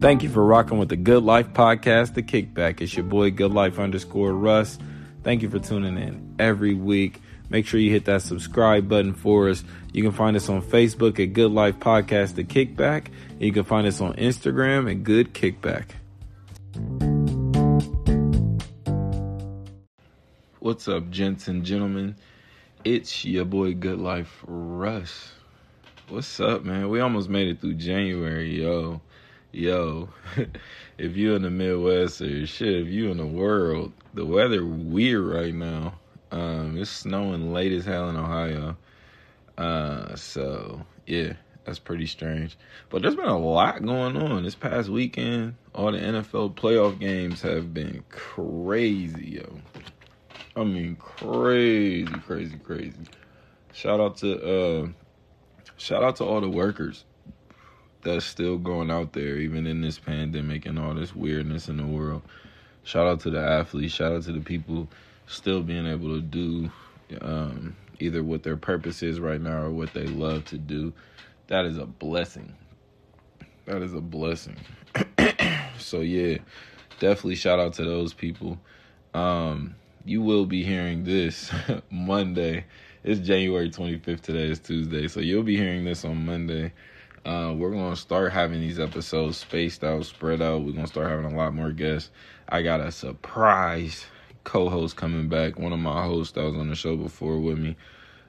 Thank you for rocking with the Good Life podcast, The Kickback. It's your boy, Good Life underscore Russ. Thank you for tuning in every week. Make sure you hit that subscribe button for us. You can find us on Facebook at Good Life Podcast, The Kickback. And you can find us on Instagram at Good Kickback. What's up, gents and gentlemen? It's your boy, Good Life Russ. What's up, man? We almost made it through January, yo yo, if you're in the Midwest or shit, if you in the world, the weather weird right now. Um, it's snowing late as hell in Ohio. Uh, so yeah, that's pretty strange. But there's been a lot going on this past weekend. All the NFL playoff games have been crazy, yo. I mean, crazy, crazy, crazy. Shout out to uh, shout out to all the workers that's still going out there, even in this pandemic and all this weirdness in the world. Shout out to the athletes. Shout out to the people still being able to do um, either what their purpose is right now or what they love to do. That is a blessing. That is a blessing. so yeah, definitely shout out to those people. Um, you will be hearing this Monday. It's January 25th today. It's Tuesday. So you'll be hearing this on Monday. Uh, we're gonna start having these episodes spaced out, spread out. We're gonna start having a lot more guests. I got a surprise co-host coming back. One of my hosts that was on the show before with me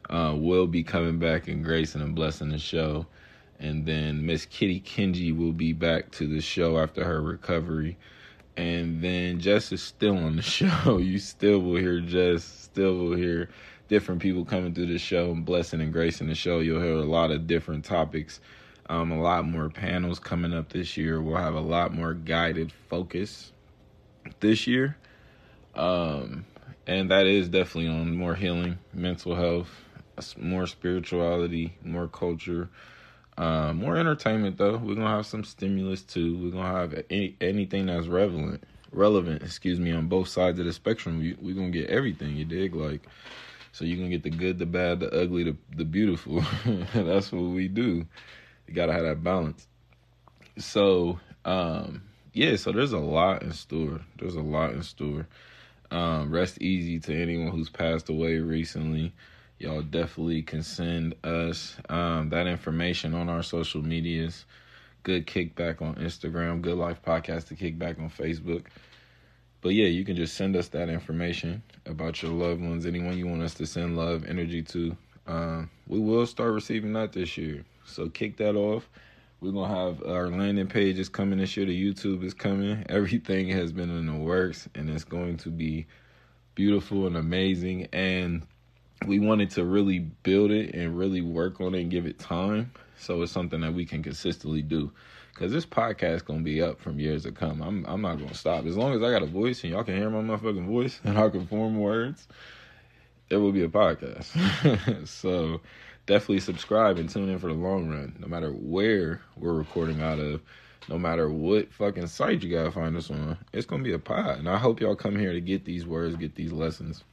uh, will be coming back and gracing and blessing the show. And then Miss Kitty Kenji will be back to the show after her recovery. And then Jess is still on the show. You still will hear Jess. Still will hear different people coming through the show and blessing and gracing the show. You'll hear a lot of different topics um, a lot more panels coming up this year. We'll have a lot more guided focus this year. Um, and that is definitely on more healing, mental health, more spirituality, more culture, uh, more entertainment. Though we're gonna have some stimulus too. We're gonna have any, anything that's relevant, relevant. Excuse me, on both sides of the spectrum. We, we're gonna get everything. You dig? Like, so you can get the good, the bad, the ugly, the the beautiful. that's what we do you gotta have that balance. So, um, yeah, so there's a lot in store. There's a lot in store. Um, rest easy to anyone who's passed away recently. Y'all definitely can send us um, that information on our social medias. Good kickback on Instagram, Good Life Podcast to kickback on Facebook. But yeah, you can just send us that information about your loved ones, anyone you want us to send love, energy to. Um, we will start receiving that this year. So kick that off. We're gonna have our landing page is coming this year. The YouTube is coming. Everything has been in the works, and it's going to be beautiful and amazing. And we wanted to really build it and really work on it and give it time. So it's something that we can consistently do. Cause this podcast gonna be up from years to come. I'm I'm not gonna stop as long as I got a voice and y'all can hear my motherfucking voice and I can form words. It will be a podcast. so definitely subscribe and tune in for the long run. No matter where we're recording out of, no matter what fucking site you gotta find us on, it's gonna be a pod. And I hope y'all come here to get these words, get these lessons,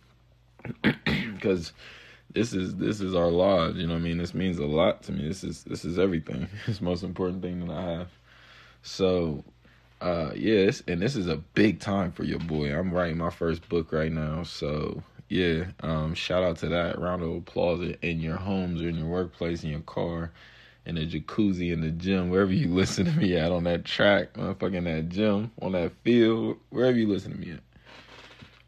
because this is this is our lodge. You know what I mean? This means a lot to me. This is this is everything. It's the most important thing that I have. So uh yes and this is a big time for your boy i'm writing my first book right now so yeah, um, shout out to that. Round of applause in your homes or in your workplace, in your car, in the jacuzzi, in the gym, wherever you listen to me at on that track, motherfucking that gym, on that field, wherever you listen to me at.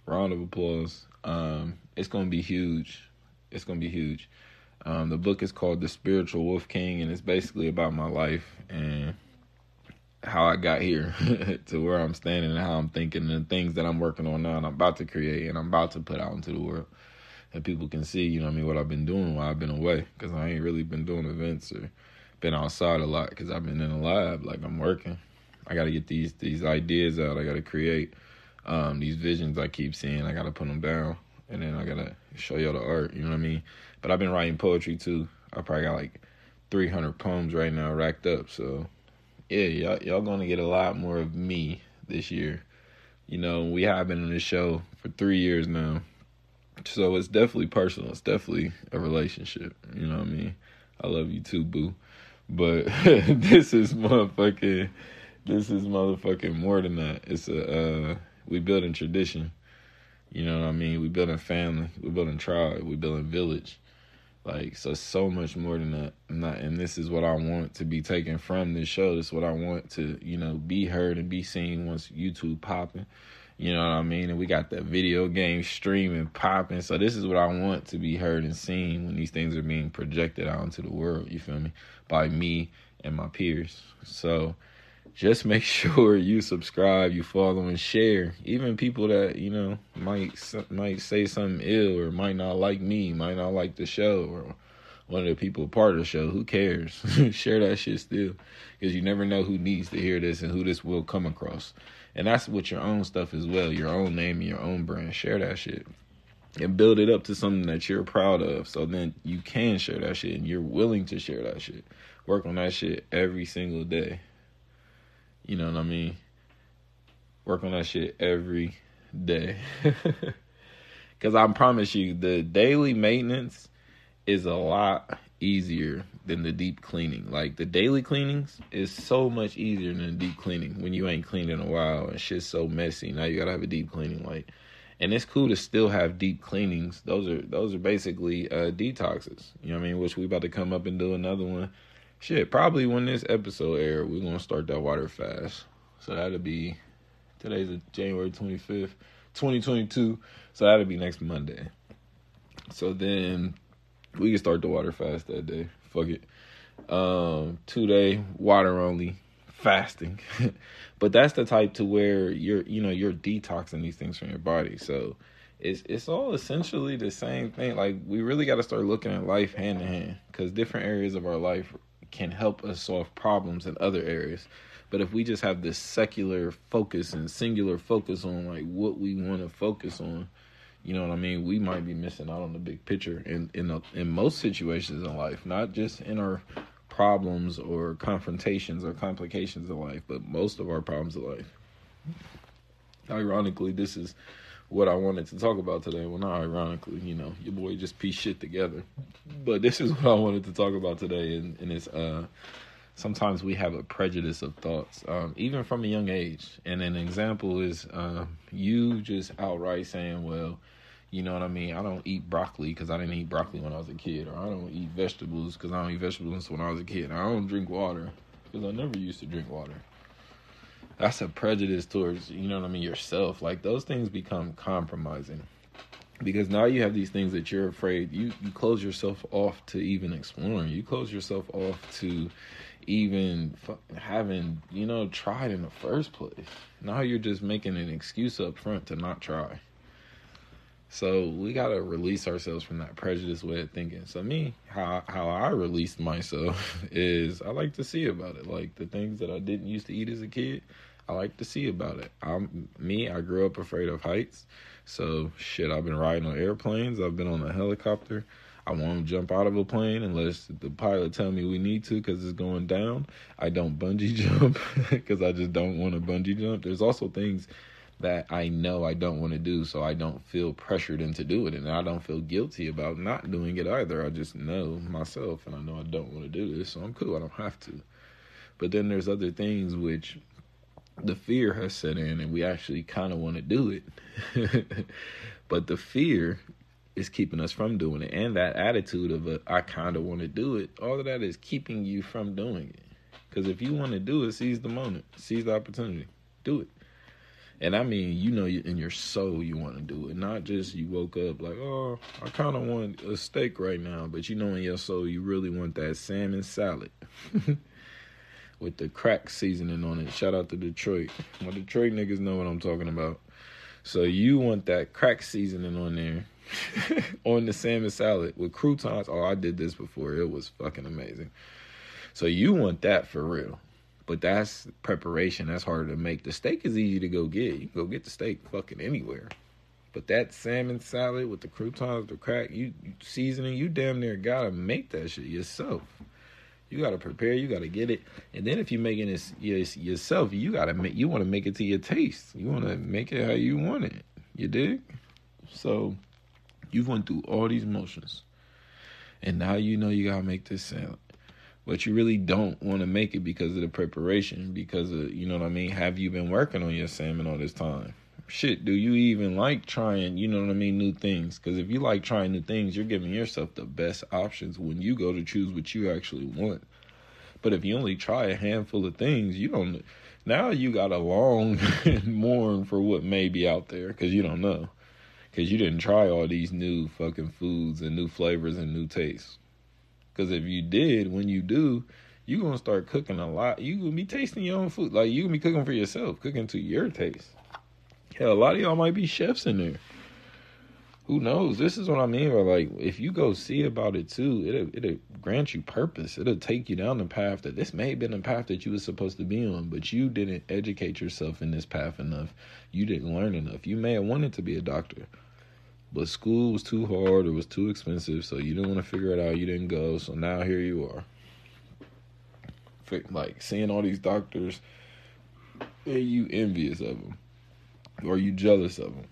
Round of applause. Um, it's gonna be huge. It's gonna be huge. Um, the book is called The Spiritual Wolf King, and it's basically about my life and how I got here to where I'm standing and how I'm thinking and the things that I'm working on now and I'm about to create and I'm about to put out into the world. And people can see, you know what I mean, what I've been doing while I've been away. Because I ain't really been doing events or been outside a lot because I've been in the lab. Like, I'm working. I got to get these these ideas out. I got to create um, these visions I keep seeing. I got to put them down. And then I got to show y'all the art. You know what I mean? But I've been writing poetry too. I probably got like 300 poems right now racked up. So yeah, y'all, y'all gonna get a lot more of me this year. You know, we have been on this show for three years now. So it's definitely personal. It's definitely a relationship. You know what I mean? I love you too, boo. But this is motherfucking this is motherfucking more than that. It's a uh, we building tradition. You know what I mean? We building family. We building tribe. We building village. Like so, so much more than that. Not, and this is what I want to be taken from this show. This is what I want to, you know, be heard and be seen once YouTube popping. You know what I mean? And we got the video game streaming popping. So this is what I want to be heard and seen when these things are being projected out into the world. You feel me? By me and my peers. So just make sure you subscribe, you follow, and share. Even people that you know might might say something ill or might not like me, might not like the show, or one of the people part of the show. Who cares? share that shit still, because you never know who needs to hear this and who this will come across. And that's with your own stuff as well, your own name and your own brand. Share that shit and build it up to something that you're proud of. So then you can share that shit and you're willing to share that shit. Work on that shit every single day. You know what I mean? Work on that shit every day. Cause I promise you, the daily maintenance is a lot easier than the deep cleaning. Like the daily cleanings is so much easier than the deep cleaning when you ain't cleaned in a while and shit's so messy. Now you gotta have a deep cleaning. Like, and it's cool to still have deep cleanings. Those are those are basically uh, detoxes. You know what I mean? Which we about to come up and do another one Shit, probably when this episode air, we're gonna start that water fast. So that'll be today's January twenty fifth, twenty twenty two. So that'll be next Monday. So then we can start the water fast that day. Fuck it. Um, two day water only fasting. but that's the type to where you're you know you're detoxing these things from your body. So it's it's all essentially the same thing. Like we really got to start looking at life hand in hand because different areas of our life can help us solve problems in other areas. But if we just have this secular focus and singular focus on like what we want to focus on, you know what I mean, we might be missing out on the big picture in in a, in most situations in life, not just in our problems or confrontations or complications of life, but most of our problems of life. Ironically, this is what I wanted to talk about today. Well, not ironically, you know, your boy just pieced shit together. But this is what I wanted to talk about today, and, and it's uh, sometimes we have a prejudice of thoughts, um, even from a young age. And an example is uh, you just outright saying, well, you know what I mean? I don't eat broccoli because I didn't eat broccoli when I was a kid, or I don't eat vegetables because I don't eat vegetables when I was a kid. I don't drink water because I never used to drink water that's a prejudice towards you know what I mean yourself. Like those things become compromising because now you have these things that you're afraid you you close yourself off to even exploring. You close yourself off to even having you know tried in the first place. Now you're just making an excuse up front to not try. So we gotta release ourselves from that prejudice way of thinking. So me, how how I released myself is I like to see about it. Like the things that I didn't used to eat as a kid, I like to see about it. I'm me. I grew up afraid of heights, so shit. I've been riding on airplanes. I've been on a helicopter. I won't jump out of a plane unless the pilot tell me we need to because it's going down. I don't bungee jump because I just don't want to bungee jump. There's also things that I know I don't want to do, so I don't feel pressured into doing it, and I don't feel guilty about not doing it either. I just know myself, and I know I don't want to do this, so I'm cool. I don't have to. But then there's other things which the fear has set in and we actually kind of want to do it. but the fear is keeping us from doing it. And that attitude of I kind of want to do it, all of that is keeping you from doing it. Because if you want to do it, seize the moment, seize the opportunity, do it. And I mean, you know, in your soul, you want to do it, not just you woke up like, oh, I kind of want a steak right now, but you know, in your soul, you really want that salmon salad. with the crack seasoning on it. Shout out to Detroit. My Detroit niggas know what I'm talking about. So you want that crack seasoning on there on the salmon salad with croutons. Oh, I did this before. It was fucking amazing. So you want that for real. But that's preparation. That's harder to make. The steak is easy to go get. You can go get the steak fucking anywhere. But that salmon salad with the croutons, the crack, you, you seasoning, you damn near gotta make that shit yourself. You got to prepare. You got to get it, and then if you're making this yourself, you got to make. You want to make it to your taste. You want to make it how you want it. You dig? So you went through all these motions, and now you know you gotta make this salad. but you really don't want to make it because of the preparation, because of you know what I mean. Have you been working on your salmon all this time? Shit, do you even like trying? You know what I mean, new things? Because if you like trying new things, you're giving yourself the best options when you go to choose what you actually want. But if you only try a handful of things, you don't. Now you got to long and mourn for what may be out there because you don't know. Because you didn't try all these new fucking foods and new flavors and new tastes. Because if you did, when you do, you gonna start cooking a lot. You gonna be tasting your own food. Like you gonna be cooking for yourself, cooking to your taste. Hell, a lot of y'all might be chefs in there. Who knows? This is what I mean by like if you go see about it too, it'll it'll grant you purpose. It'll take you down the path that this may have been the path that you were supposed to be on, but you didn't educate yourself in this path enough. You didn't learn enough. You may have wanted to be a doctor. But school was too hard, or was too expensive, so you didn't want to figure it out. You didn't go, so now here you are. Like seeing all these doctors, are you envious of them? Or you jealous of them?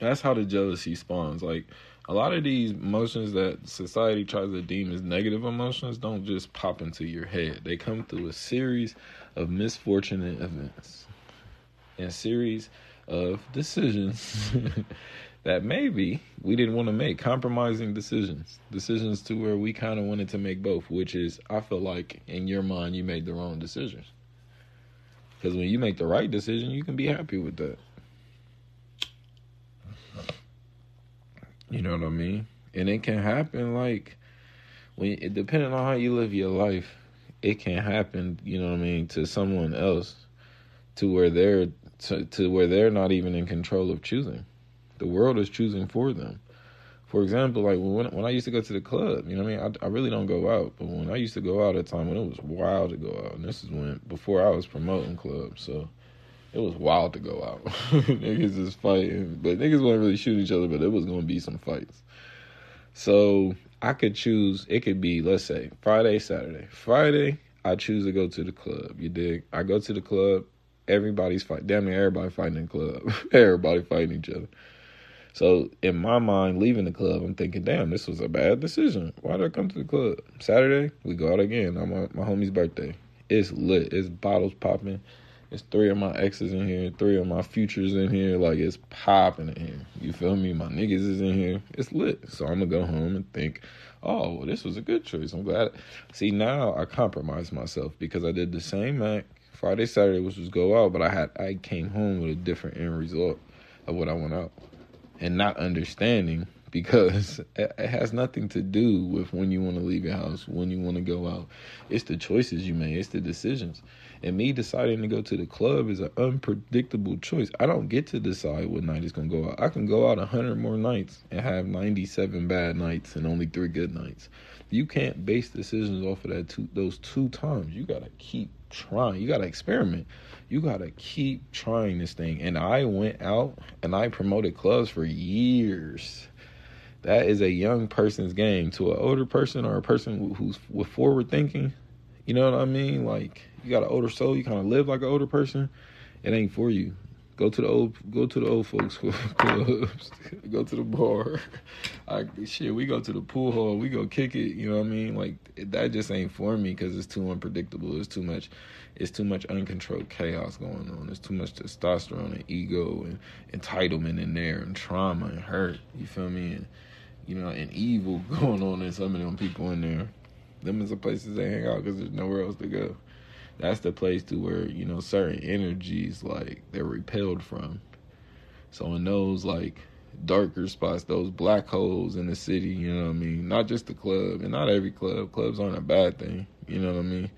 That's how the jealousy spawns. Like a lot of these emotions that society tries to deem as negative emotions don't just pop into your head. They come through a series of misfortunate events and series of decisions that maybe we didn't want to make compromising decisions decisions to where we kind of wanted to make both which is i feel like in your mind you made the wrong decisions because when you make the right decision you can be happy with that you know what i mean and it can happen like when it depending on how you live your life it can happen you know what i mean to someone else to where they're to, to where they're not even in control of choosing. The world is choosing for them. For example, like when when I used to go to the club, you know what I mean? I, I really don't go out, but when I used to go out at a time when it was wild to go out, and this is when before I was promoting clubs, so it was wild to go out. niggas is fighting, but niggas wasn't really shooting each other, but it was gonna be some fights. So I could choose. It could be let's say Friday, Saturday. Friday, I choose to go to the club. You dig? I go to the club everybody's fighting. Damn near everybody fighting in the club. everybody fighting each other. So in my mind, leaving the club, I'm thinking, damn, this was a bad decision. Why did I come to the club? Saturday, we go out again on my, my homie's birthday. It's lit. It's bottles popping. It's three of my exes in here, three of my futures in here. Like it's popping in here. You feel me? My niggas is in here. It's lit. So I'm gonna go home and think, oh, well, this was a good choice. I'm glad. See, now I compromise myself because I did the same act Friday, Saturday which was go out, but I had I came home with a different end result of what I went out, and not understanding because it has nothing to do with when you want to leave your house, when you want to go out. It's the choices you make, it's the decisions. And me deciding to go to the club is an unpredictable choice. I don't get to decide what night is going to go out. I can go out 100 more nights and have 97 bad nights and only three good nights. You can't base decisions off of that two, those two times. You got to keep trying. You got to experiment. You got to keep trying this thing. And I went out and I promoted clubs for years. That is a young person's game. To an older person or a person who's with forward thinking, you know what I mean? Like you got an older soul, you kind of live like an older person. It ain't for you. Go to the old, go to the old folks clubs. go to the bar. I shit, we go to the pool hall. We go kick it. You know what I mean? Like that just ain't for me because it's too unpredictable. It's too much. It's too much uncontrolled chaos going on. There's too much testosterone and ego and entitlement in there and trauma and hurt. You feel me? And you know, and evil going on in some of them people in there. Them is the places they hang out because there's nowhere else to go that's the place to where you know certain energies like they're repelled from. So in those like darker spots those black holes in the city you know what i mean? Not just the club and not every club. Clubs aren't a bad thing you know what i mean?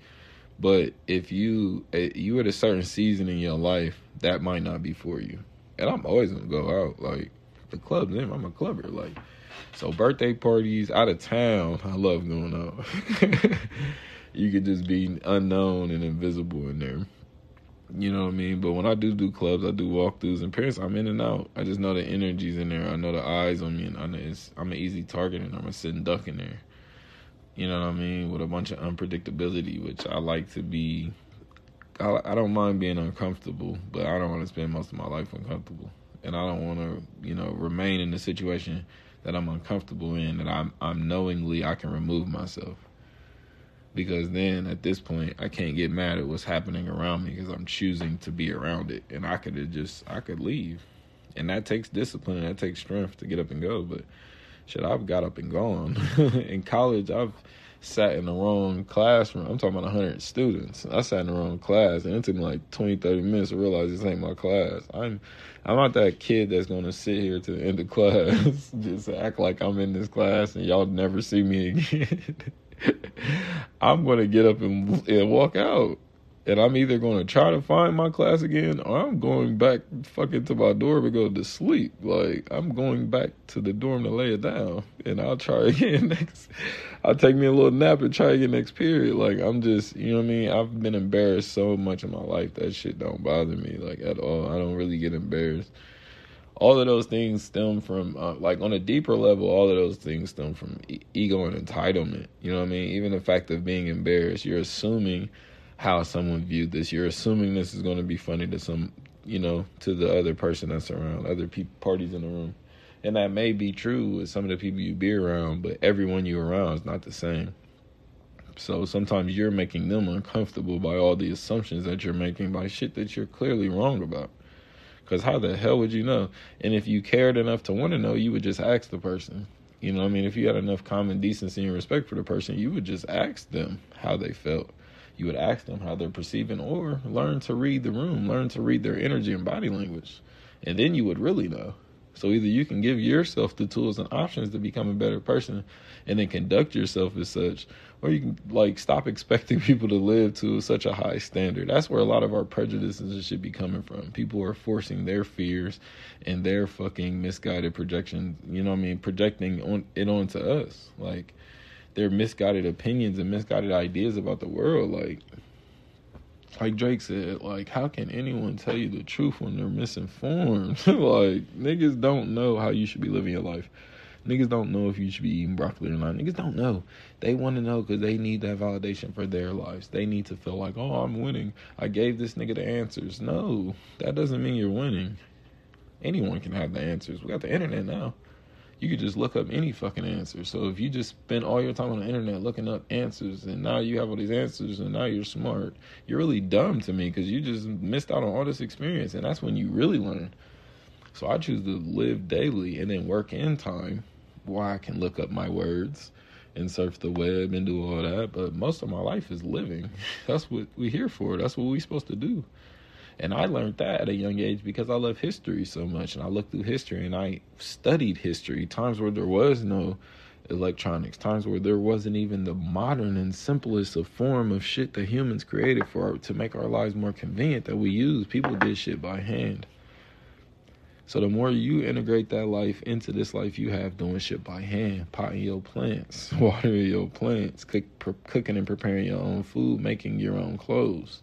But if you eh, you at a certain season in your life that might not be for you. And i'm always gonna go out like the clubs in i'm a clubber like so birthday parties out of town i love going out you could just be unknown and invisible in there. You know what I mean? But when I do do clubs, I do walkthroughs and Paris. I'm in and out. I just know the energy's in there. I know the eyes on me, and I know it's, I'm an easy target, and I'm a sitting duck in there. You know what I mean? With a bunch of unpredictability, which I like to be. I, I don't mind being uncomfortable, but I don't want to spend most of my life uncomfortable, and I don't want to, you know, remain in a situation that I'm uncomfortable in that I'm I'm knowingly I can remove myself. Because then at this point I can't get mad at what's happening around me because I'm choosing to be around it. And I could have just I could leave. And that takes discipline and that takes strength to get up and go. But shit I've got up and gone. In college I've sat in the wrong classroom. I'm talking about 100 students. I sat in the wrong class and it took me like 20 30 minutes to realize this ain't my class. I'm I'm not that kid that's gonna sit here to the end of class just act like I'm in this class and y'all never see me again I'm going to get up and, and walk out. And I'm either going to try to find my class again or I'm going back fucking to my dorm and go to sleep. Like, I'm going back to the dorm to lay it down. And I'll try again next. I'll take me a little nap and try again next period. Like, I'm just, you know what I mean? I've been embarrassed so much in my life. That shit don't bother me, like, at all. I don't really get embarrassed all of those things stem from uh, like on a deeper level all of those things stem from e- ego and entitlement. You know what i mean? Even the fact of being embarrassed you're assuming how someone viewed this. You're assuming this is going to be funny to some you know to the other person that's around other people parties in the room. And that may be true with some of the people you be around but everyone you around is not the same. So sometimes you're making them uncomfortable by all the assumptions that you're making by shit that you're clearly wrong about because how the hell would you know? And if you cared enough to want to know, you would just ask the person. You know I mean? If you had enough common decency and respect for the person, you would just ask them how they felt. You would ask them how they're perceiving or learn to read the room, learn to read their energy and body language. And then you would really know. So either you can give yourself the tools and options to become a better person and then conduct yourself as such, or you can like stop expecting people to live to such a high standard. That's where a lot of our prejudices should be coming from. People are forcing their fears and their fucking misguided projection, you know what I mean, projecting on it onto us. Like their misguided opinions and misguided ideas about the world. Like like Drake said, like how can anyone tell you the truth when they're misinformed? like niggas don't know how you should be living your life. Niggas don't know if you should be eating broccoli or not. Niggas don't know. They want to know because they need that validation for their lives. They need to feel like, oh, I'm winning. I gave this nigga the answers. No, that doesn't mean you're winning. Anyone can have the answers. We got the internet now. You could just look up any fucking answer. So if you just spend all your time on the internet looking up answers and now you have all these answers and now you're smart, you're really dumb to me because you just missed out on all this experience. And that's when you really learn. So I choose to live daily and then work in time where I can look up my words and surf the web and do all that. But most of my life is living. That's what we're here for. That's what we're supposed to do. And I learned that at a young age because I love history so much. And I looked through history and I studied history, times where there was no electronics, times where there wasn't even the modern and simplest of form of shit that humans created for to make our lives more convenient that we use. People did shit by hand. So the more you integrate that life into this life you have, doing shit by hand, potting your plants, watering your plants, cook, cooking and preparing your own food, making your own clothes,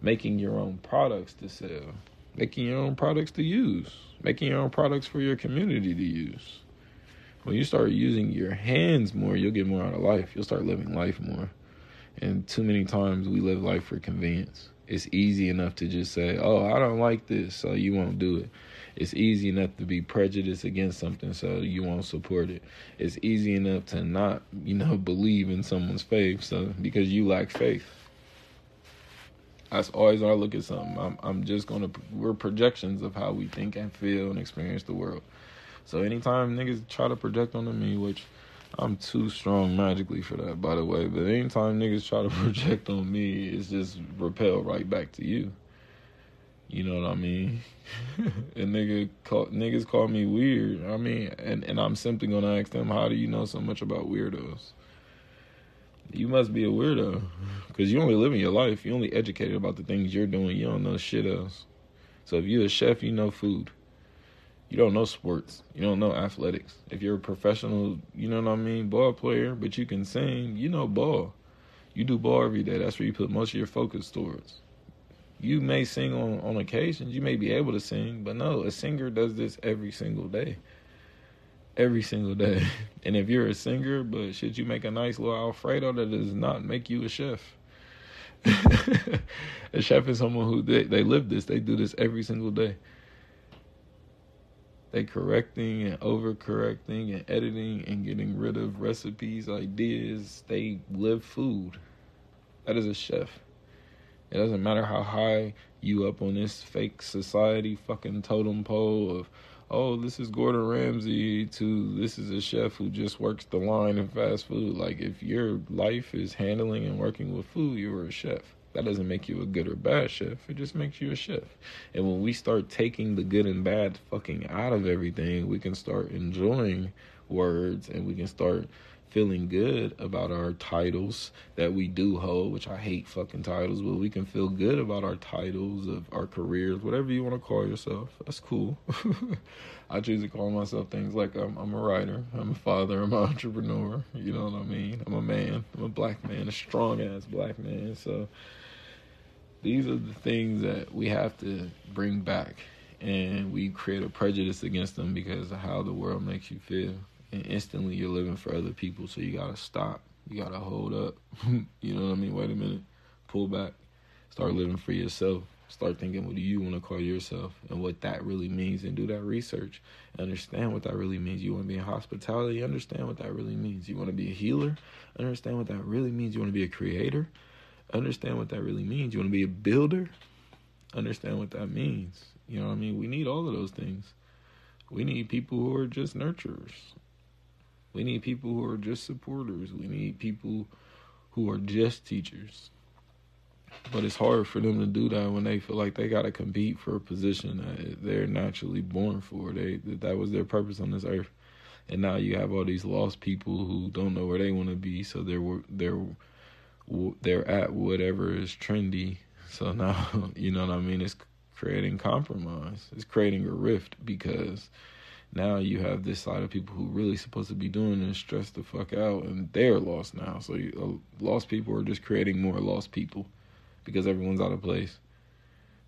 making your own products to sell, making your own products to use, making your own products for your community to use. When you start using your hands more, you'll get more out of life. You'll start living life more. And too many times we live life for convenience it's easy enough to just say, "Oh, I don't like this," so you won't do it. It's easy enough to be prejudiced against something, so you won't support it. It's easy enough to not, you know, believe in someone's faith, so because you lack faith. That's always when I look at something. I'm I'm just gonna we're projections of how we think and feel and experience the world. So anytime niggas try to project onto me, which I'm too strong magically for that, by the way. But anytime niggas try to project on me, it's just repel right back to you. You know what I mean? and nigga call, niggas call me weird. I mean, and, and I'm simply gonna ask them, how do you know so much about weirdos? You must be a weirdo. Because you only live in your life. You only educated about the things you're doing. You don't know shit else. So if you're a chef, you know food you don't know sports. You don't know athletics. If you're a professional, you know what I mean, ball player, but you can sing, you know ball. You do ball every day. That's where you put most of your focus towards. You may sing on, on occasions, you may be able to sing, but no, a singer does this every single day. Every single day. And if you're a singer, but should you make a nice little Alfredo, that does not make you a chef. a chef is someone who they, they live this, they do this every single day. They correcting and overcorrecting and editing and getting rid of recipes, ideas. They live food. That is a chef. It doesn't matter how high you up on this fake society fucking totem pole of oh, this is Gordon Ramsay to this is a chef who just works the line in fast food. Like, if your life is handling and working with food, you're a chef. That doesn't make you a good or bad chef. It just makes you a chef. And when we start taking the good and bad fucking out of everything, we can start enjoying words and we can start feeling good about our titles that we do hold, which I hate fucking titles, but we can feel good about our titles of our careers, whatever you want to call yourself. That's cool. I choose to call myself things like I'm, I'm a writer, I'm a father, I'm an entrepreneur. You know what I mean? I'm a man, I'm a black man, a strong ass black man. So these are the things that we have to bring back. And we create a prejudice against them because of how the world makes you feel and instantly you're living for other people. So you gotta stop. You gotta hold up. you know what I mean? Wait a minute. Pull back. Start living for yourself. Start thinking what do you want to call yourself and what that really means and do that research. Understand what that really means. You want to be in hospitality, understand what that really means. You want to be a healer, understand what that really means. You want to be a creator, understand what that really means. You want to be a builder, understand what that means. You know what I mean? We need all of those things. We need people who are just nurturers. We need people who are just supporters. We need people who are just teachers. But it's hard for them to do that when they feel like they got to compete for a position that they're naturally born for. They that was their purpose on this earth. And now you have all these lost people who don't know where they want to be, so they're they're they're at whatever is trendy. So now, you know what I mean? It's creating compromise. It's creating a rift because now you have this side of people who really supposed to be doing this stressed the fuck out and they're lost now. So you, uh, lost people are just creating more lost people because everyone's out of place.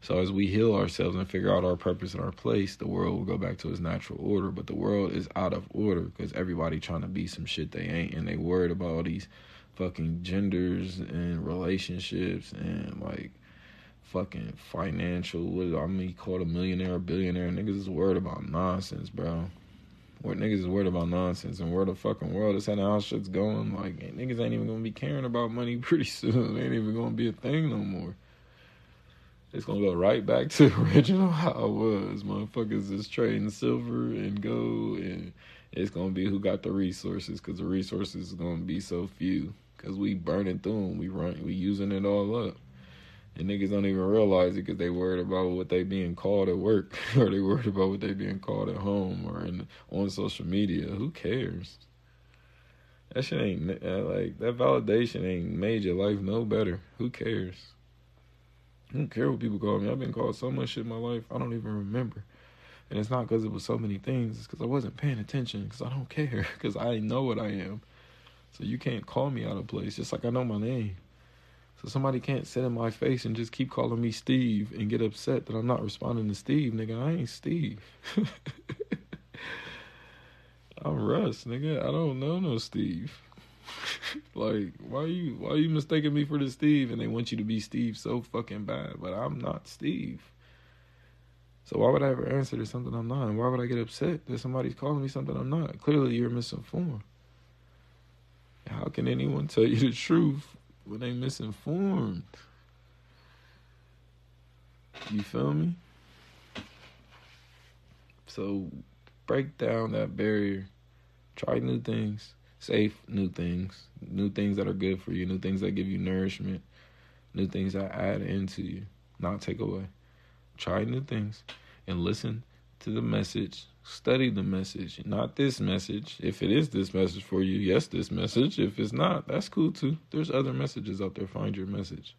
So as we heal ourselves and figure out our purpose and our place the world will go back to its natural order. But the world is out of order because everybody trying to be some shit they ain't and they worried about all these fucking genders and relationships and like fucking financial. What I mean, called a millionaire, a billionaire. Niggas is worried about nonsense, bro. What niggas is worried about nonsense and where the fucking world is heading, how shit's going. Like niggas ain't even gonna be caring about money pretty soon. It ain't even gonna be a thing no more. It's gonna go right back to original how it was. Motherfuckers is trading silver and gold, and it's gonna be who got the resources, cause the resources is gonna be so few. Cause we burning through them, we run, we using it all up. And niggas don't even realize it because they worried about what they being called at work or they worried about what they being called at home or in, on social media. Who cares? That shit ain't uh, like that validation ain't made your life no better. Who cares? I don't care what people call me. I've been called so much shit in my life I don't even remember. And it's not because it was so many things. It's because I wasn't paying attention. Because I don't care. Because I know what I am. So you can't call me out of place. Just like I know my name. So somebody can't sit in my face and just keep calling me Steve and get upset that I'm not responding to Steve, nigga. I ain't Steve. I'm Russ, nigga. I don't know no Steve. like, why are you why are you mistaking me for the Steve and they want you to be Steve so fucking bad, but I'm not Steve. So why would I ever answer to something I'm not? And why would I get upset that somebody's calling me something I'm not? Clearly you're misinformed. How can anyone tell you the truth when they misinformed. You feel me? So break down that barrier. Try new things. Safe new things. New things that are good for you. New things that give you nourishment. New things that add into you, not take away. Try new things and listen to the message study the message, not this message. If it is this message for you, yes, this message. If it's not, that's cool too. There's other messages out there. Find your message.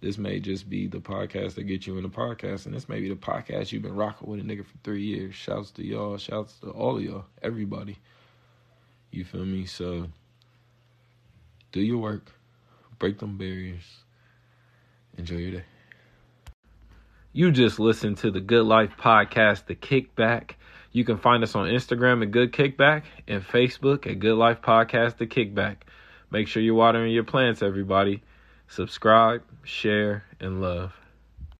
This may just be the podcast that gets you in the podcast, and this may be the podcast you've been rocking with a nigga for three years. Shouts to y'all. Shouts to all of y'all. Everybody. You feel me? So do your work. Break them barriers. Enjoy your day. You just listened to the Good Life Podcast, The Kickback. You can find us on Instagram at Good Kickback and Facebook at Good Life Podcast The Kickback. Make sure you're watering your plants, everybody. Subscribe, share, and love.